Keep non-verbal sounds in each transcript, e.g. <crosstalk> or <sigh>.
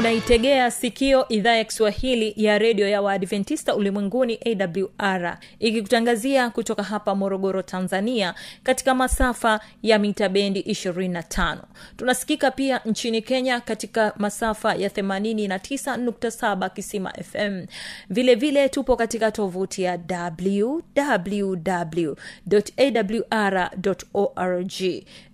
unaitegea sikio idhaa ya kiswahili ya redio ya waadventista ulimwenguni awr ikikutangazia kutoka hapa morogoro tanzania katika masafa ya mita bendi 25 tunasikika pia nchini kenya katika masafa ya 89.7 kisima fm vilevile vile tupo katika tovuti ya www awr org.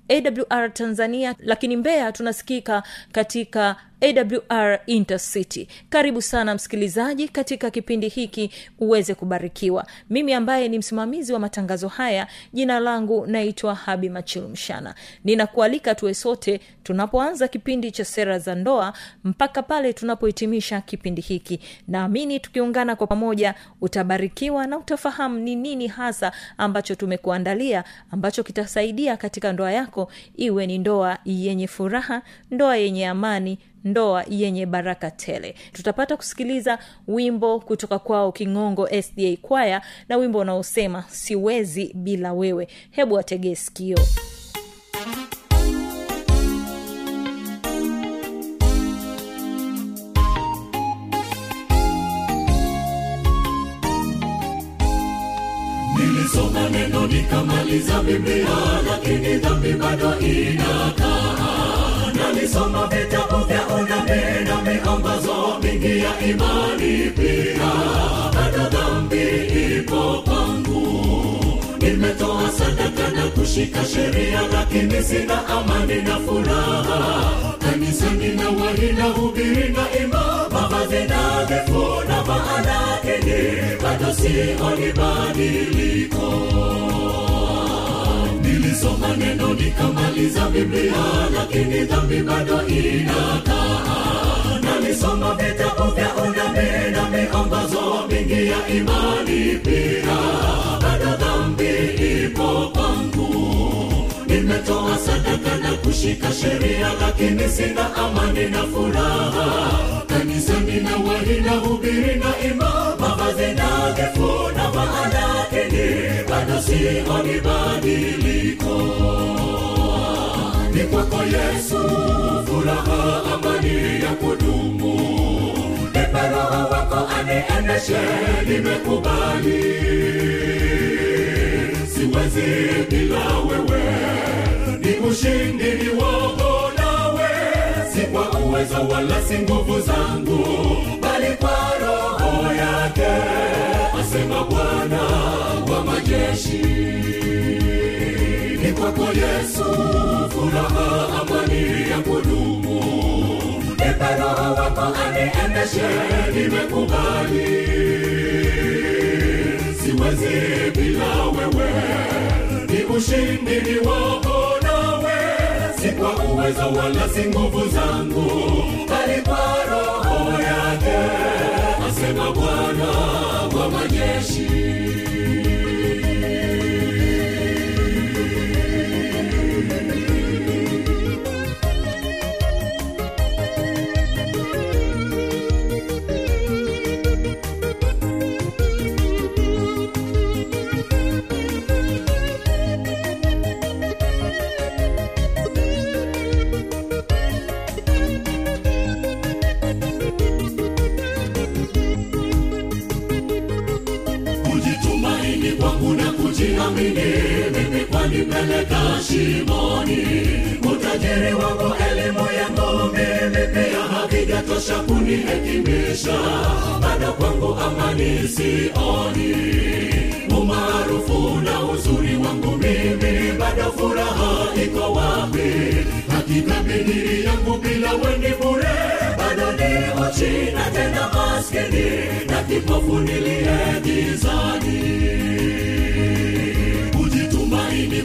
Awr tanzania lakini mbeya tunasikika katika awr intercity. Karibu sana msikilizaji katika kipindi hiki uweze kubarikiwa. Mimi ambaye ni msimamizi wa matangazo haya jina langu naitwa habi machilumshana ninakualika tuwe sote tunapoanza kipindi cha sera za ndoa mpaka pale tunapohitimisha kipindi hiki. Naamini tukiungana kwa pamoja utabarikiwa na utafahamu ni nini hasa ambacho tumekuandalia ambacho kitasaidia katika ndoa yako iwe ni ndoa yenye furaha ndoa yenye amani ndoa yenye baraka tele. Tutapata kusikiliza wimbo kutoka kwao kingongo sda kwaya na wimbo unaosema siwezi bila wewe. Hebu wategee sikio. Nilisoma neno nikamaliza biblia lakini dhambi bado inakaa nalisoma vitabu vya unabii na miongozo mingi ya imani pia. Bado dhambi ipo kwangu. Nimetoa sadaka na kushika sheria lakini sina amani na furaha. Kanisani na wahi na hubiri na ima mavazi nadhifu na maanakini bado sioni badiliko nilisoma neno nikamaliza biblia lakini dhambi bado inakaa nalisoma vitabu vya unabii na miongozo mingi ya imani pia. Bado dhambi ipo kwangu nimetoa sadaka na kushika sheria lakini sina amani na furaha. Kanisani na wahi na hubiri na ima mavazi na ni bado sioni badiliko. Ni kwako yesu furaha amani ya kudumu. Nipe roho wako aniendeshe nimekubali. Siwezi bila wewe ushindi ni wako nawe si kwa uwezo wala si nguvu zangu bali kwa roho yake asema bwana wa majeshi. Ni kwako yesu furaha amani ya kudumu. Nipe nimekubali. Siwezi bila wewe ni ushindi ni wako si kwa uwezo wala si nguvu zangu bali kwa roho yake asema bwana wa majeshi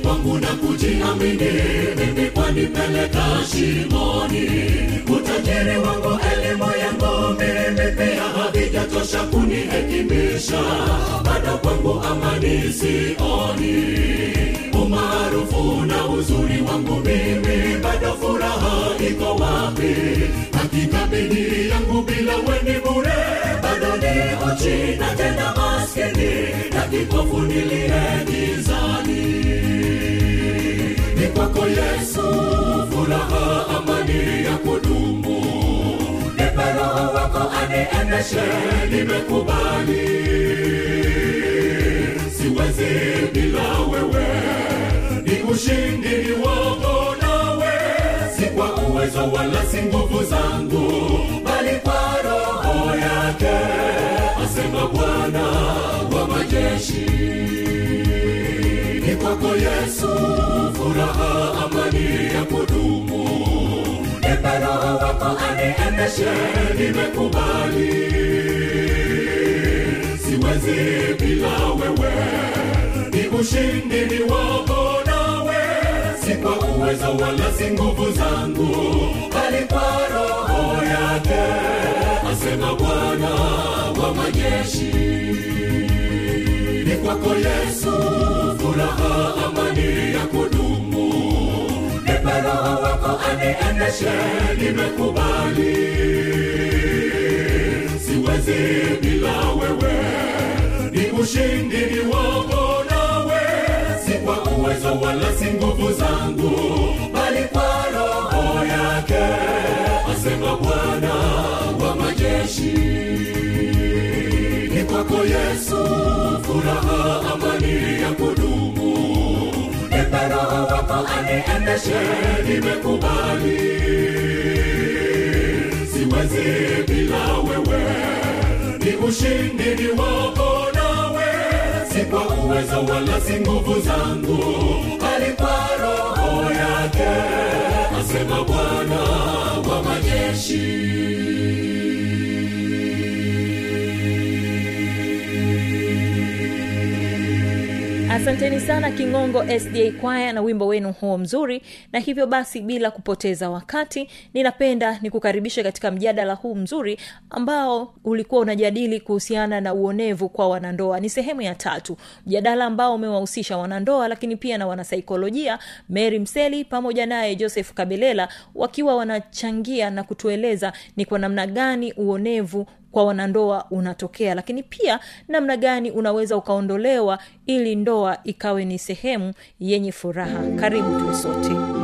kwangu na kujiamini. Mimi kwanipeleka shimoni. Utajiri wangu elimu yangu mimi pia havijatosha kunihekimisha. Bado kwangu amani sioni. Umaarufu na uzuri wangu mimi bado furaha iko wapi? Hakika bidii yangu bila weni bure ni uchi na tena maskini na kipofu niliye ni kwako yesu furaha amani ya kudumu nipe roho wako aniendeshe nimekubali siwezi bila wewe ni ushindi wako nawe si kwa uwezo wala si nguvu zangu bali kwa furaha amani ya kudumu. Nipe wako aniendeshe nimekubali. Siwezi bila wewe. Ni ushindi ni wako nawe. Si kwa uwezo wala si nguvu zangu bali kwa roho yake asema bwana wa majeshi. Ni kwako yesu furaha amani wako aniendeshe nimekubali siwezi bila wewe ni ushindi ni wako nawe si kwa uwezo wala si nguvu zangu bali kwa roho yake asema bwana wa majeshi ni kwako yesu furaha amani ya kudumu wako aniendeshe nimekubali. Siwezi bila wewe. Ni ushindi ni wako nawe. Si kwa uwezo wala si nguvu zangu bali roho yake asema bwana wa majeshi asanteni sana kingongo sda kwaya na wimbo wenu huo mzuri. Na hivyo basi bila kupoteza wakati ninapenda nikukaribishe katika mjadala huu mzuri ambao ulikuwa unajadili kuhusiana na uonevu kwa wanandoa. Ni sehemu ya tatu. Mjadala ambao umewahusisha wanandoa lakini pia na wanasaikolojia mary mseli pamoja naye joseph kabelela wakiwa wanachangia na kutueleza ni kwa namna gani uonevu kwa wanandoa unatokea. Lakini pia namna gani unaweza ukaondolewa ili ndoa ikawe ni sehemu yenye furaha. Karibu tuwe sote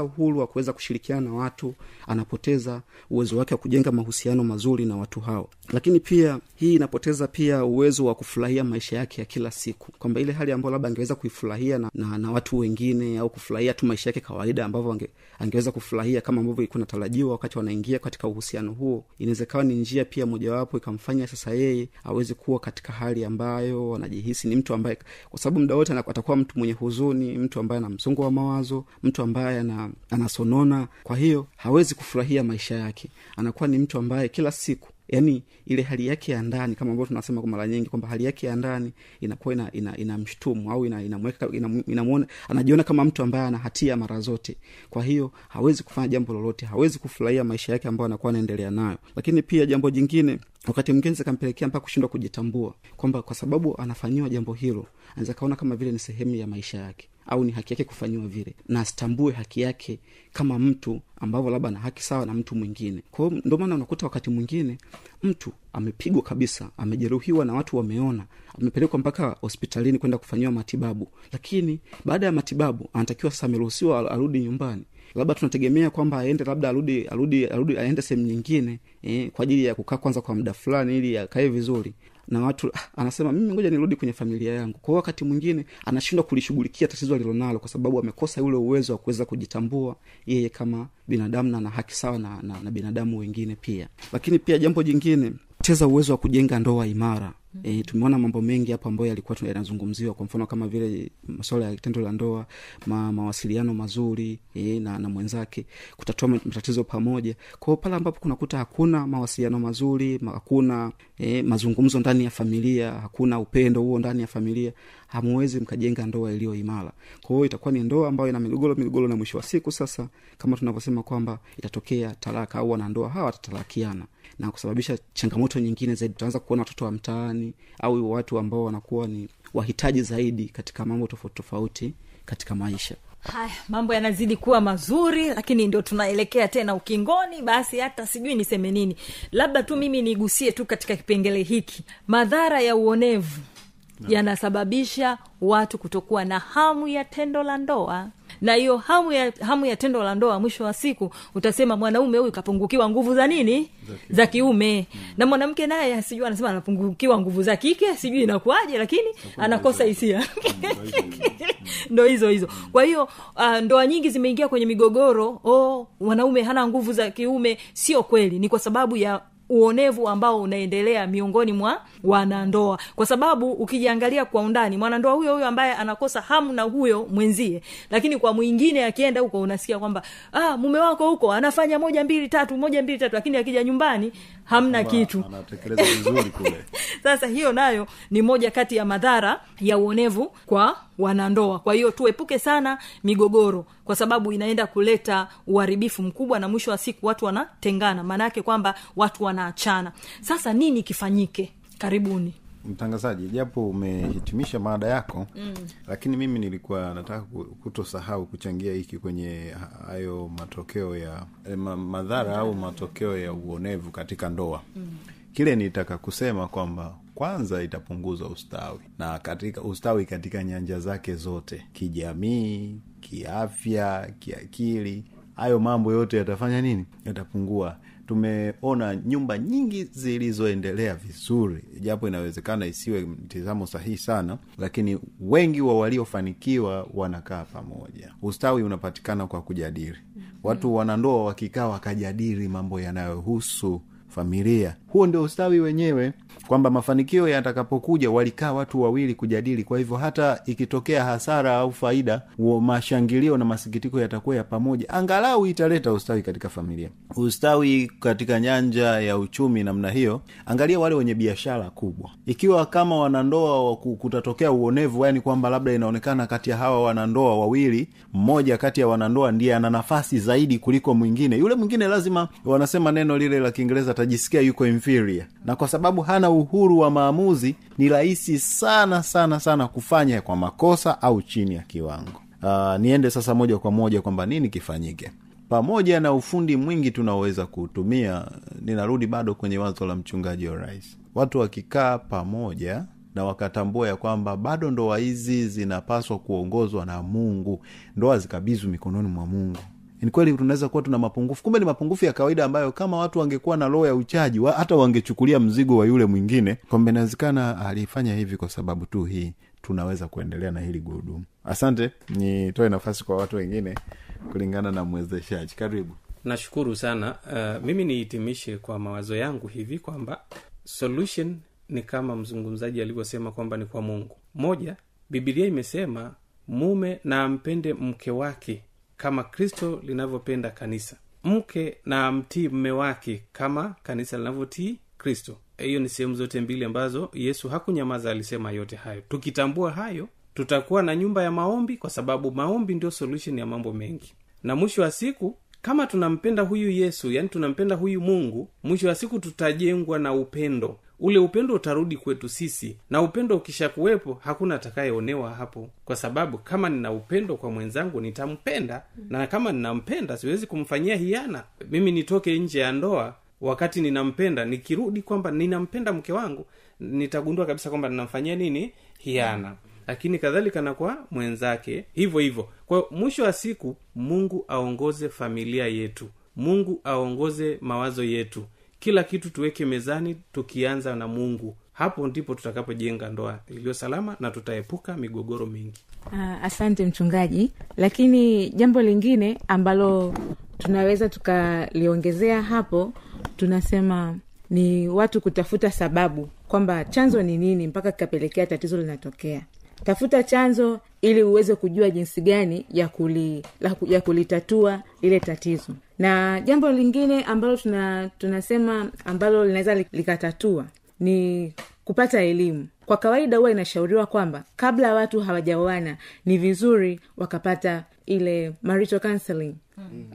anakosa uhuru wa kuweza kushirikiana na watu anapoteza uwezo wake wa kujenga mahusiano mazuri na watu hao. Lakini pia hii inapoteza pia uwezo wa kufurahia maisha yake ya kila siku. Kwamba ile hali ambayo labda angeweza kuifurahia na, na, na watu wengine au kufurahia tu maisha yake kawaida ambavyo ange, angeweza kufurahia kama ambavyo kunatarajiwa wakati wanaingia katika uhusiano huo inaweza ikawa ni njia pia mojawapo ikamfanya sasa yeye aweze kuwa katika hali ambayo anajihisi ni mtu ambaye kwa sababu muda wote atakuwa mtu mwenye huzuni mtu ambaye ana msongo wa mawazo mtu ambaye ana, anasonona. Kwa hiyo hawezi kufurahia maisha yake. Anakuwa ni mtu ambaye kila siku yaani ile hali yake ya ndani kama ambavyo tunasema kwa mara nyingi kwamba hali yake ya ndani inakuwa ina, ina, inamshtumu au ina, inamweka ina, inamuona anajiona kama mtu ambaye ana hatia mara zote. Kwa hiyo hawezi kufanya jambo lolote hawezi kufurahia maisha yake ambayo anakuwa anaendelea nayo. Lakini pia jambo jingine wakati mwingine zikampelekea mpaka kushindwa kujitambua kwamba kwa sababu anafanyiwa jambo hilo anaweza kaona kama vile ni sehemu ya maisha yake au ni haki yake kufanyiwa vile na asitambue haki yake kama mtu ambavyo labda ana haki sawa na mtu mwingine. Kwa hiyo ndio maana unakuta wakati mwingine mtu amepigwa kabisa amejeruhiwa na watu wameona amepelekwa mpaka hospitalini kwenda kufanyiwa matibabu. Lakini baada ya matibabu anatakiwa sasa ameruhusiwa arudi nyumbani labda tunategemea kwamba aende labda arudi arudi arudi aende sehemu nyingine eh, kwa ajili ya kukaa kwanza kwa muda fulani ili akae vizuri. Na watu ah, anasema mimi ngoja nirudi kwenye familia yangu. Kwa wakati mwingine anashindwa kulishughulikia tatizo alilonalo kwa sababu amekosa ule uwezo wa kuweza kujitambua yeye kama binadamu na na haki sawa na, na, na binadamu wengine pia. Lakini pia jambo jingine poteza uwezo wa kujenga ndoa imara E, tumeona mambo mengi hapo ambayo yalikuwa yanazungumziwa. Kwa mfano kama vile masuala ya tendo la ndoa ma, mawasiliano mazuri e, na, na mwenzake kutatua matatizo pamoja. Kwao pale ambapo kunakuta hakuna mawasiliano mazuri hakuna e, mazungumzo ndani ya familia hakuna upendo huo ndani ya familia hamuwezi mkajenga ndoa iliyo imara. Kwa itakuwa ni ndoa ambayo ina migogoro migogoro na mwisho wa siku sasa kama tunavyosema kwamba itatokea talaka au wanandoa hawa watatalakiana na kusababisha changamoto nyingine zaidi. Tutaanza kuona watoto wa mtaani au watu ambao wanakuwa ni wahitaji zaidi katika mambo tofauti tofauti katika maisha. Haya mambo yanazidi kuwa mazuri lakini ndio tunaelekea tena ukingoni. Basi hata sijui niseme nini. Labda tu mimi nigusie tu katika kipengele hiki. Madhara ya uonevu yanasababisha watu kutokuwa na hamu ya tendo la ndoa. Na hiyo hamu ya hamu ya tendo la ndoa mwisho wa siku utasema mwanaume huyu kapungukiwa nguvu za nini? Za kiume. Na mwanamke naye sijui anasema anapungukiwa nguvu za kike sijui inakuaje lakini anakosa hisia. <laughs> Ndo hizo hizo. Kwa hiyo uh, ndoa nyingi zimeingia kwenye migogoro. Oh, mwanaume hana nguvu za kiume. Sio kweli. Ni kwa sababu ya uonevu ambao unaendelea miongoni mwa wanandoa. Kwa sababu ukijiangalia kwa undani mwanandoa huyo huyo ambaye anakosa hamu na huyo mwenzie lakini kwa mwingine akienda huko unasikia kwamba ah, mume wako huko anafanya moja mbili tatu moja mbili tatu lakini akija nyumbani hamna kitu. kule. <laughs> Sasa hiyo nayo ni moja kati ya madhara ya uonevu kwa wanandoa. Kwa hiyo tuepuke sana migogoro kwa sababu inaenda kuleta uharibifu mkubwa na mwisho wa siku watu wanatengana. Maana yake kwamba watu wanaachana. Sasa nini kifanyike? Karibuni. Mtangazaji japo umehitimisha maada yako mm. lakini mimi nilikuwa nataka ku- kutosahau kuchangia hiki kwenye hayo matokeo ya eh, ma, madhara au matokeo ya uonevu katika ndoa. Mm. kile nitaka kusema kwamba kwanza itapunguza ustawi. Na katika ustawi katika nyanja zake zote kijamii kiafya kiakili hayo mambo yote yatafanya nini? Yatapungua. Tumeona nyumba nyingi zilizoendelea vizuri japo inawezekana isiwe mtizamo sahihi sana lakini wengi wa waliofanikiwa wanakaa pamoja. Ustawi unapatikana kwa kujadili. Watu wanandoa wakikaa wakajadili mambo yanayohusu familia. Huo ndio ustawi wenyewe. Kwamba mafanikio yatakapokuja walikaa watu wawili kujadili. Kwa hivyo hata ikitokea hasara au faida mashangilio na masikitiko yatakuwa ya pamoja. Angalau italeta ustawi katika familia. Ustawi katika nyanja ya uchumi namna hiyo angalia wale wenye biashara kubwa. Ikiwa kama wanandoa kutatokea uonevu yani kwamba labda inaonekana kati ya hawa wanandoa wawili mmoja kati ya wanandoa ndiye ana nafasi zaidi kuliko mwingine. Yule mwingine lazima wanasema neno lile la kiingereza atajisikia yuko inferior. Na kwa sababu hana uhuru wa maamuzi ni rahisi sana sana sana kufanya kwa makosa au chini ya kiwango. Uh, niende sasa moja kwa moja kwamba nini kifanyike. Pamoja na ufundi mwingi tunaoweza kuutumia ninarudi bado kwenye wazo la mchungaji wa rais. Watu wakikaa pamoja na wakatambua ya kwamba bado ndoa hizi zinapaswa kuongozwa na mungu. Ndoa zikabizwi mikononi mwa mungu ni kweli tunaweza kuwa tuna mapungufu. Kumbe ni mapungufu ya kawaida ambayo kama watu wangekuwa na roho ya uchaji wa, hata wangechukulia mzigo wa yule mwingine. Kwamba inawezekana alifanya hivi kwa sababu tu hii tunaweza kuendelea na hili gurudumu. Asante. Nitoe nafasi kwa watu wengine kulingana na mwezeshaji. Karibu. Nashukuru sana. Uh, mimi nihitimishe kwa mawazo yangu hivi kwamba solution ni kama mzungumzaji alivyosema kwamba ni kwa mungu. Moja bibilia imesema mume na ampende mke wake kama kristo linavyopenda kanisa. Mke na mtii mme wake kama kanisa linavyotii kristo. Hiyo ni sehemu zote mbili ambazo yesu hakunyamaza alisema yote hayo. Tukitambua hayo tutakuwa na nyumba ya maombi kwa sababu maombi ndio solution ya mambo mengi. Na mwisho wa siku kama tunampenda huyu yesu yani tunampenda huyu mungu mwisho wa siku tutajengwa na upendo ule upendo utarudi kwetu sisi na upendo ukishakuwepo hakuna atakayeonewa hapo. Kwa sababu kama nina upendo kwa mwenzangu nitampenda. Na kama ninampenda siwezi kumfanyia hiana. Mimi nitoke nje ya ndoa wakati ninampenda nikirudi kwamba ninampenda mke wangu nitagundua kabisa kwamba ninamfanyia nini? Hiana. Lakini kadhalika na kwa mwenzake. Hivyo hivyo kwa mwisho wa siku mungu aongoze familia yetu. Mungu aongoze mawazo yetu kila kitu tuweke mezani tukianza na mungu. Hapo ndipo tutakapojenga ndoa iliyo salama na tutaepuka migogoro mingi. Uh, asante mchungaji. Lakini jambo lingine ambalo tunaweza tukaliongezea hapo tunasema ni watu kutafuta sababu kwamba chanzo ni nini mpaka kikapelekea tatizo linatokea. Tafuta chanzo ili uweze kujua jinsi gani ya kuli, ya kulitatua lile tatizo na jambo lingine ambalo tuna, tunasema ambalo linaweza likatatua ni kupata elimu. Kwa kawaida huwa inashauriwa kwamba kabla watu hawajaoana ni vizuri wakapata ile marital counseling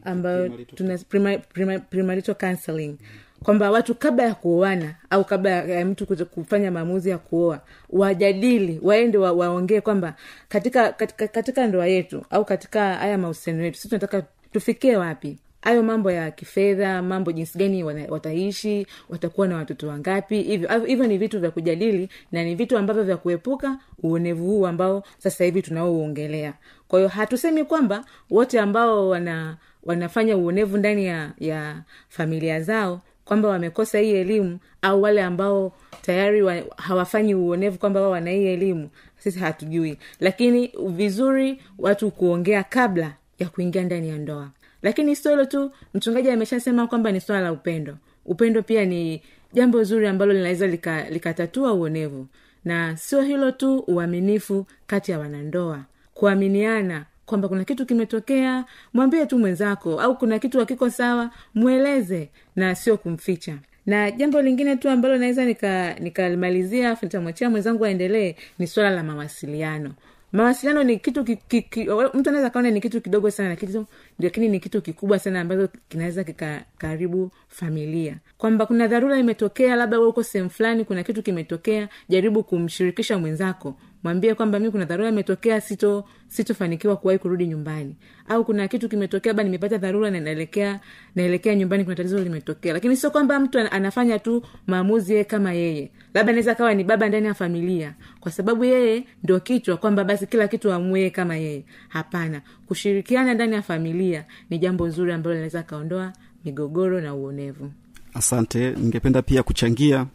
ambayo tuna prima- prima- counseling. Kwamba watu kabla ya kuoana au kabla ya mtu kufanya maamuzi ya kuoa wajadili waende wa, waongee kwamba katika, katika katika ndoa yetu au katika haya mahusiano yetu si tunataka tufikie wapi hayo mambo ya kifedha mambo jinsi gani wataishi watakuwa na watoto wangapi hivyo hivyo ni vitu vya kujadili na ni vitu ambavyo vya kuepuka uonevu huu ambao sasa hivi tunaouongelea. Kwa hiyo hatusemi kwamba wote ambao wana wanafanya uonevu ndani ya ya familia zao kwamba wamekosa hii elimu au wale ambao tayari wa, hawafanyi uonevu kwamba wao wana hii elimu sisi hatujui. Lakini vizuri watu kuongea kabla ya kuingia ndani ya ndoa lakini solo tu mchungaji ameshasema kwamba ni swala la upendo. Upendo pia ni jambo zuri ambalo linaweza lika- likatatua uonevu. Na sio hilo tu uaminifu kati ya wanandoa. Kuaminiana kwamba kuna kitu kimetokea mwambie tu mwenzako au kuna kitu hakiko sawa mweleze na sio kumficha. Na jambo lingine tu ambalo naweza nika- nikalimalizia nika nitamwachia mwenzangu aendelee ni swala la mawasiliano mawasiliano ni kitu ki, ki, ki, mtu anaweza kaona ni kitu kidogo sana kitu lakini ni kitu kikubwa sana ambacho kinaweza kikakaribu familia. Kwamba kuna dharura imetokea labda uko sehemu fulani kuna kitu kimetokea jaribu kumshirikisha mwenzako mwambie kwamba mi kuna dharura imetokea sito sitofanikiwa kuwahi kurudi nyumbani. Au kuna kitu kimetokea labda nimepata dharura na naelekea naelekea nyumbani kuna tatizo limetokea. Lakini sio kwamba mtu anafanya tu maamuzi yeye kama yeye. Labda anaweza kawa ni baba ndani ya familia kwa sababu yeye ndio kichwa kwamba basi kila kitu amue kama yeye. Hapana. Kushirikiana ndani ya familia ni jambo zuri ambalo linaweza kaondoa migogoro na uonevu. Asante. Ningependa pia kuchangia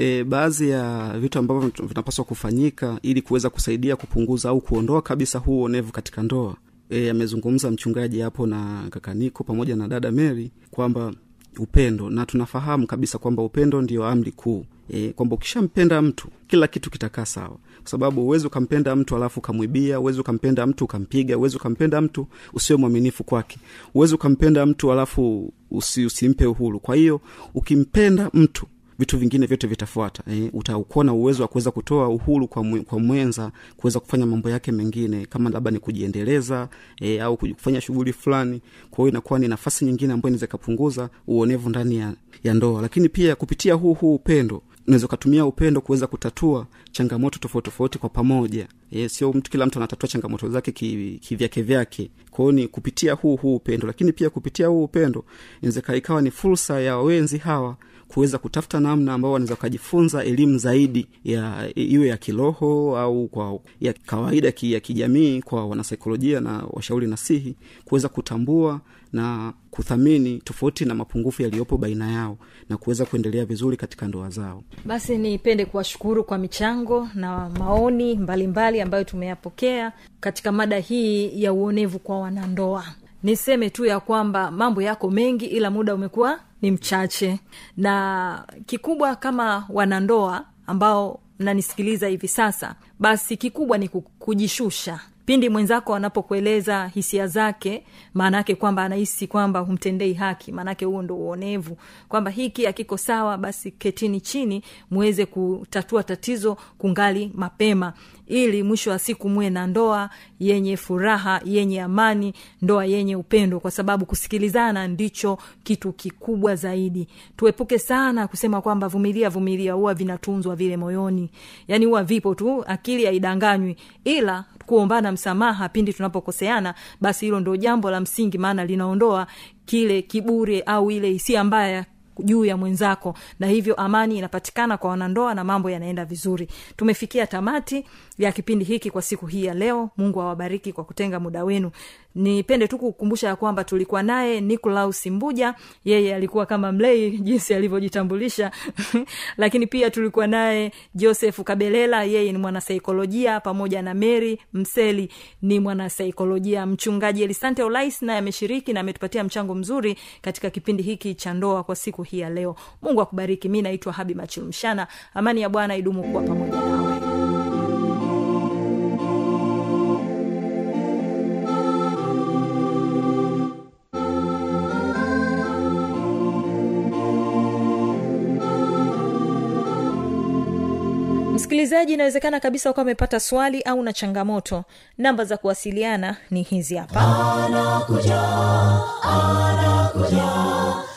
e, baadhi ya vitu ambavyo vinapaswa kufanyika ili kuweza kusaidia kupunguza au kuondoa kabisa huu uonevu katika ndoa. E, amezungumza mchungaji hapo na kakaniko pamoja na dada mary kwamba upendo na tunafahamu kabisa kwamba upendo ndio amri kuu. E, kwamba ukishampenda mtu kila kitu kitakaa sawa. Kwa sababu uwezi ukampenda mtu alafu ukamwibia uwezi ukampenda mtu ukampiga uwezi ukampenda mtu usiwe mwaminifu kwake. Uwezi ukampenda mtu alafu usi, usimpe uhuru. Kwa hiyo ukimpenda mtu vitu vingine vyote vitafuata. Eh, utakuwa na uwezo wa kuweza kutoa uhuru kwa, mwe, kwa mwenza kuweza kufanya mambo yake mengine kama labda ni kujiendeleza eh, au kufanya shughuli fulani. Kwa hiyo inakuwa ni nafasi nyingine ambayo inaweza ikapunguza uonevu ndani ya, ya ndoa. Lakini pia kupitia huu huu upendo unaweza ukatumia upendo kuweza kutatua changamoto tofauti tofauti kwa pamoja. E, sio mtu kila mtu anatatua changamoto zake ki- kivyake vyake. Kwao ni kupitia huu huu upendo. Lakini pia kupitia huu upendo inaweza ikawa ni fursa ya wenzi hawa kuweza kutafuta namna ambao wanaweza wakajifunza elimu zaidi ya iwe ya kiroho au kwa ya kawaida ki, ya kijamii kwa wanasaikolojia na washauri nasihi kuweza kutambua na kuthamini tofauti na mapungufu yaliyopo baina yao na kuweza kuendelea vizuri katika ndoa zao. Basi nipende kuwashukuru kwa michango na maoni mbalimbali mbali ambayo tumeyapokea katika mada hii ya uonevu kwa wanandoa niseme tu ya kwamba mambo yako mengi ila muda umekuwa ni mchache. Na kikubwa kama wanandoa ambao mnanisikiliza hivi sasa basi kikubwa ni kujishusha pindi mwenzako anapokueleza hisia zake maanaake kwamba anahisi kwamba humtendei haki maanake huo ndo uonevu. Kwamba hiki akiko sawa basi ketini chini muweze kutatua tatizo kungali mapema ili mwisho wa siku muwe na ndoa yenye furaha yenye amani ndoa yenye upendo kwa sababu kusikilizana ndicho kitu kikubwa zaidi. Tuepuke sana kusema kwamba vumilia vumilia huwa vinatunzwa vile moyoni. Yaani huwa vipo tu akili haidanganywi ila kuombana msamaha pindi tunapokoseana basi hilo ndo jambo la msingi maana linaondoa kile kiburi au ile hisia mbaya juu ya mwenzako na hivyo amani inapatikana kwa wanandoa na mambo yanaenda vizuri. Tumefikia tamati ya kipindi hiki kwa siku hii ya leo. Mungu awabariki kwa kutenga muda wenu. Nipende tu kukumbusha ya kwamba tulikuwa naye nicolaus mbuja yeye alikuwa kama mlei <laughs> jinsi alivyojitambulisha. <laughs> Lakini pia tulikuwa naye joseph kabelela. Yeye ni mwanasaikolojia pamoja na mary mseli. Ni mwanasaikolojia mchungaji. Elisante olais naye ameshiriki na ametupatia mchango mzuri katika kipindi hiki cha ndoa kwa siku hii ya leo. Mungu akubariki. Mi naitwa habi machilumshana amani ya bwana idumu kuwa pamoja nawe. Msikilizaji inawezekana kabisa ukawa amepata swali au na changamoto. Namba za kuwasiliana ni hizi hapa. Anakuja anakuja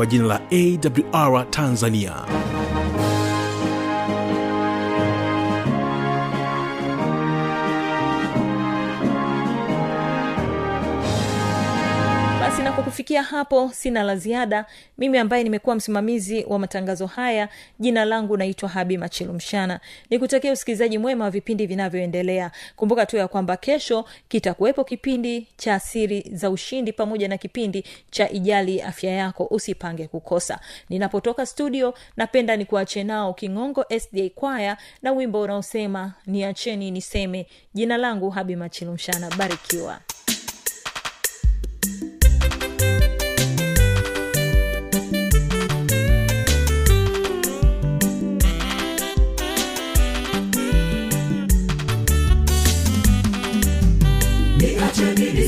kwa jina la awr tanzania kwa kufikia hapo sina la ziada. Mimi ambaye nimekuwa msimamizi wa matangazo haya jina langu naitwa habi machilumshana nikutakia usikilizaji mwema wa vipindi vinavyoendelea. Kumbuka tu ya kwamba kesho kitakuwepo kipindi cha siri za ushindi pamoja na kipindi cha ijali afya yako. Usipange kukosa. Ninapotoka studio napenda nikuache nao kingongo sda kwaya na wimbo unaosema niacheni niseme. Jina langu habi machilumshana barikiwa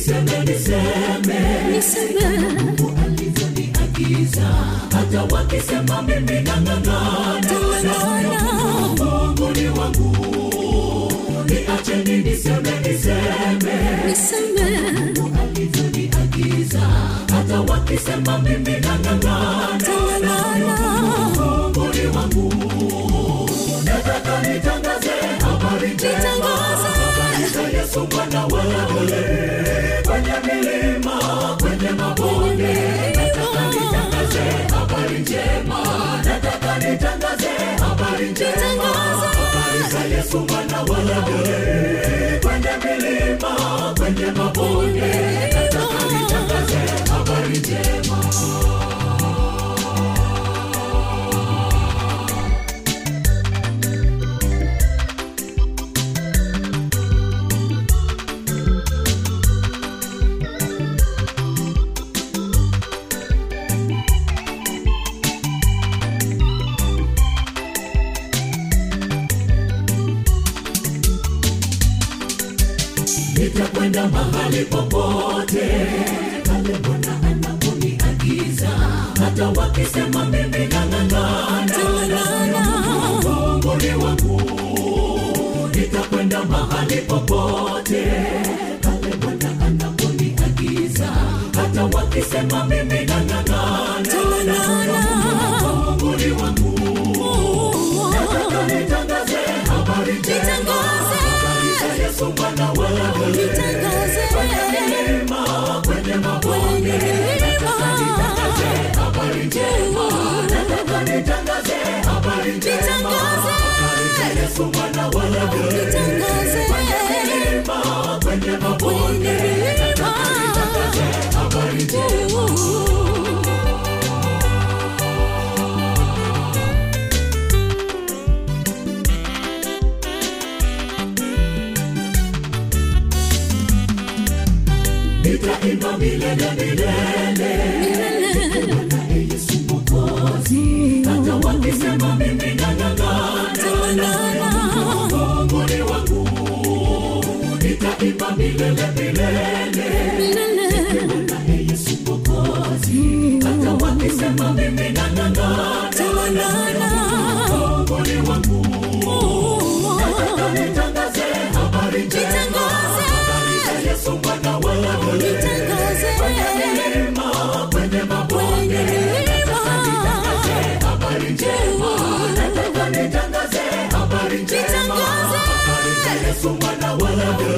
niacheni niseme. Niseme. Mungu alivyoniagiza hata wakisema mimi nang'ang'ana. Mungu ni wangu. Niacheni niseme niseme. Mungu alivyoniagiza hata wakisema mimi nang'ang'ana. Mungu ni wangu. Nataka nitangaze habari njema. Yesu bwana nitangaze habari njema. Habari za yesu bwana wewe kwenye milima kwenye mabonde. Nataka nitangaze habari njema nitakwenda mahali popote. Pale bwana anaponiagiza hata wakisema mimi nang'ang'ana. Wangu. Nitakwenda mahali popote. Pale bwana anaponiagiza hata wakisema mimi yesu bwana wewe kwenye so wana wana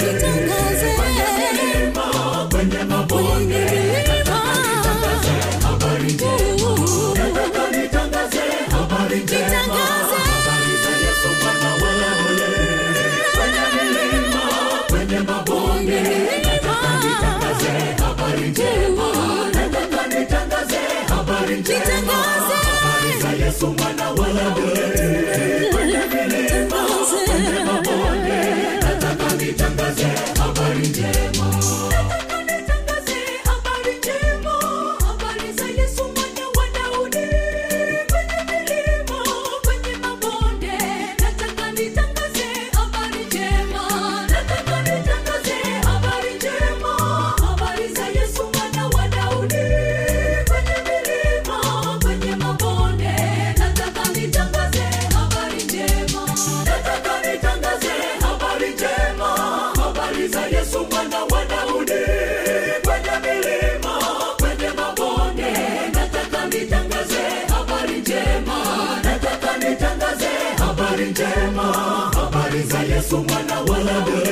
Yesu mwana wa Daudi,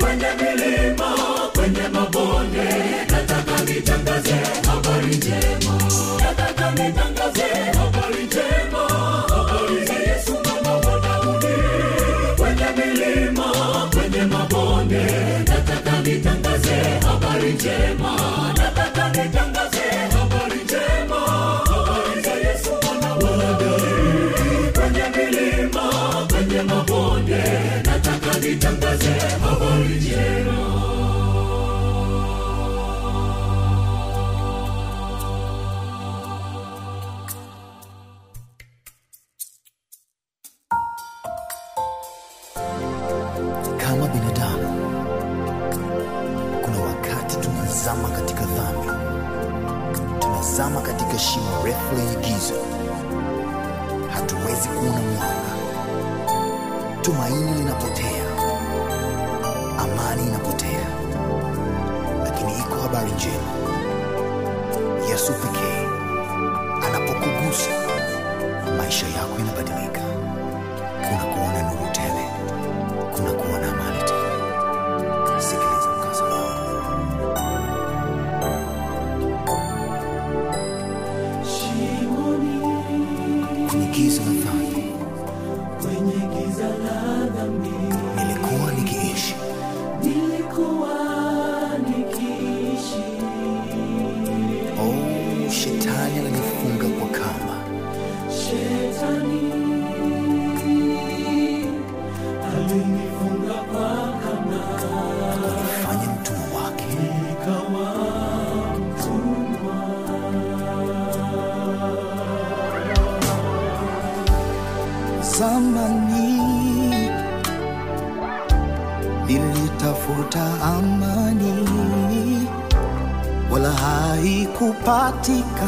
kwenye milima, kwenye mabonde, nataka nitangaze habari njema, nataka nitangaze habari njema, habari za Yesu mwana wa Daudi, kwenye milima, kwenye mabonde, nataka nitangaze habari njema. Antarctica.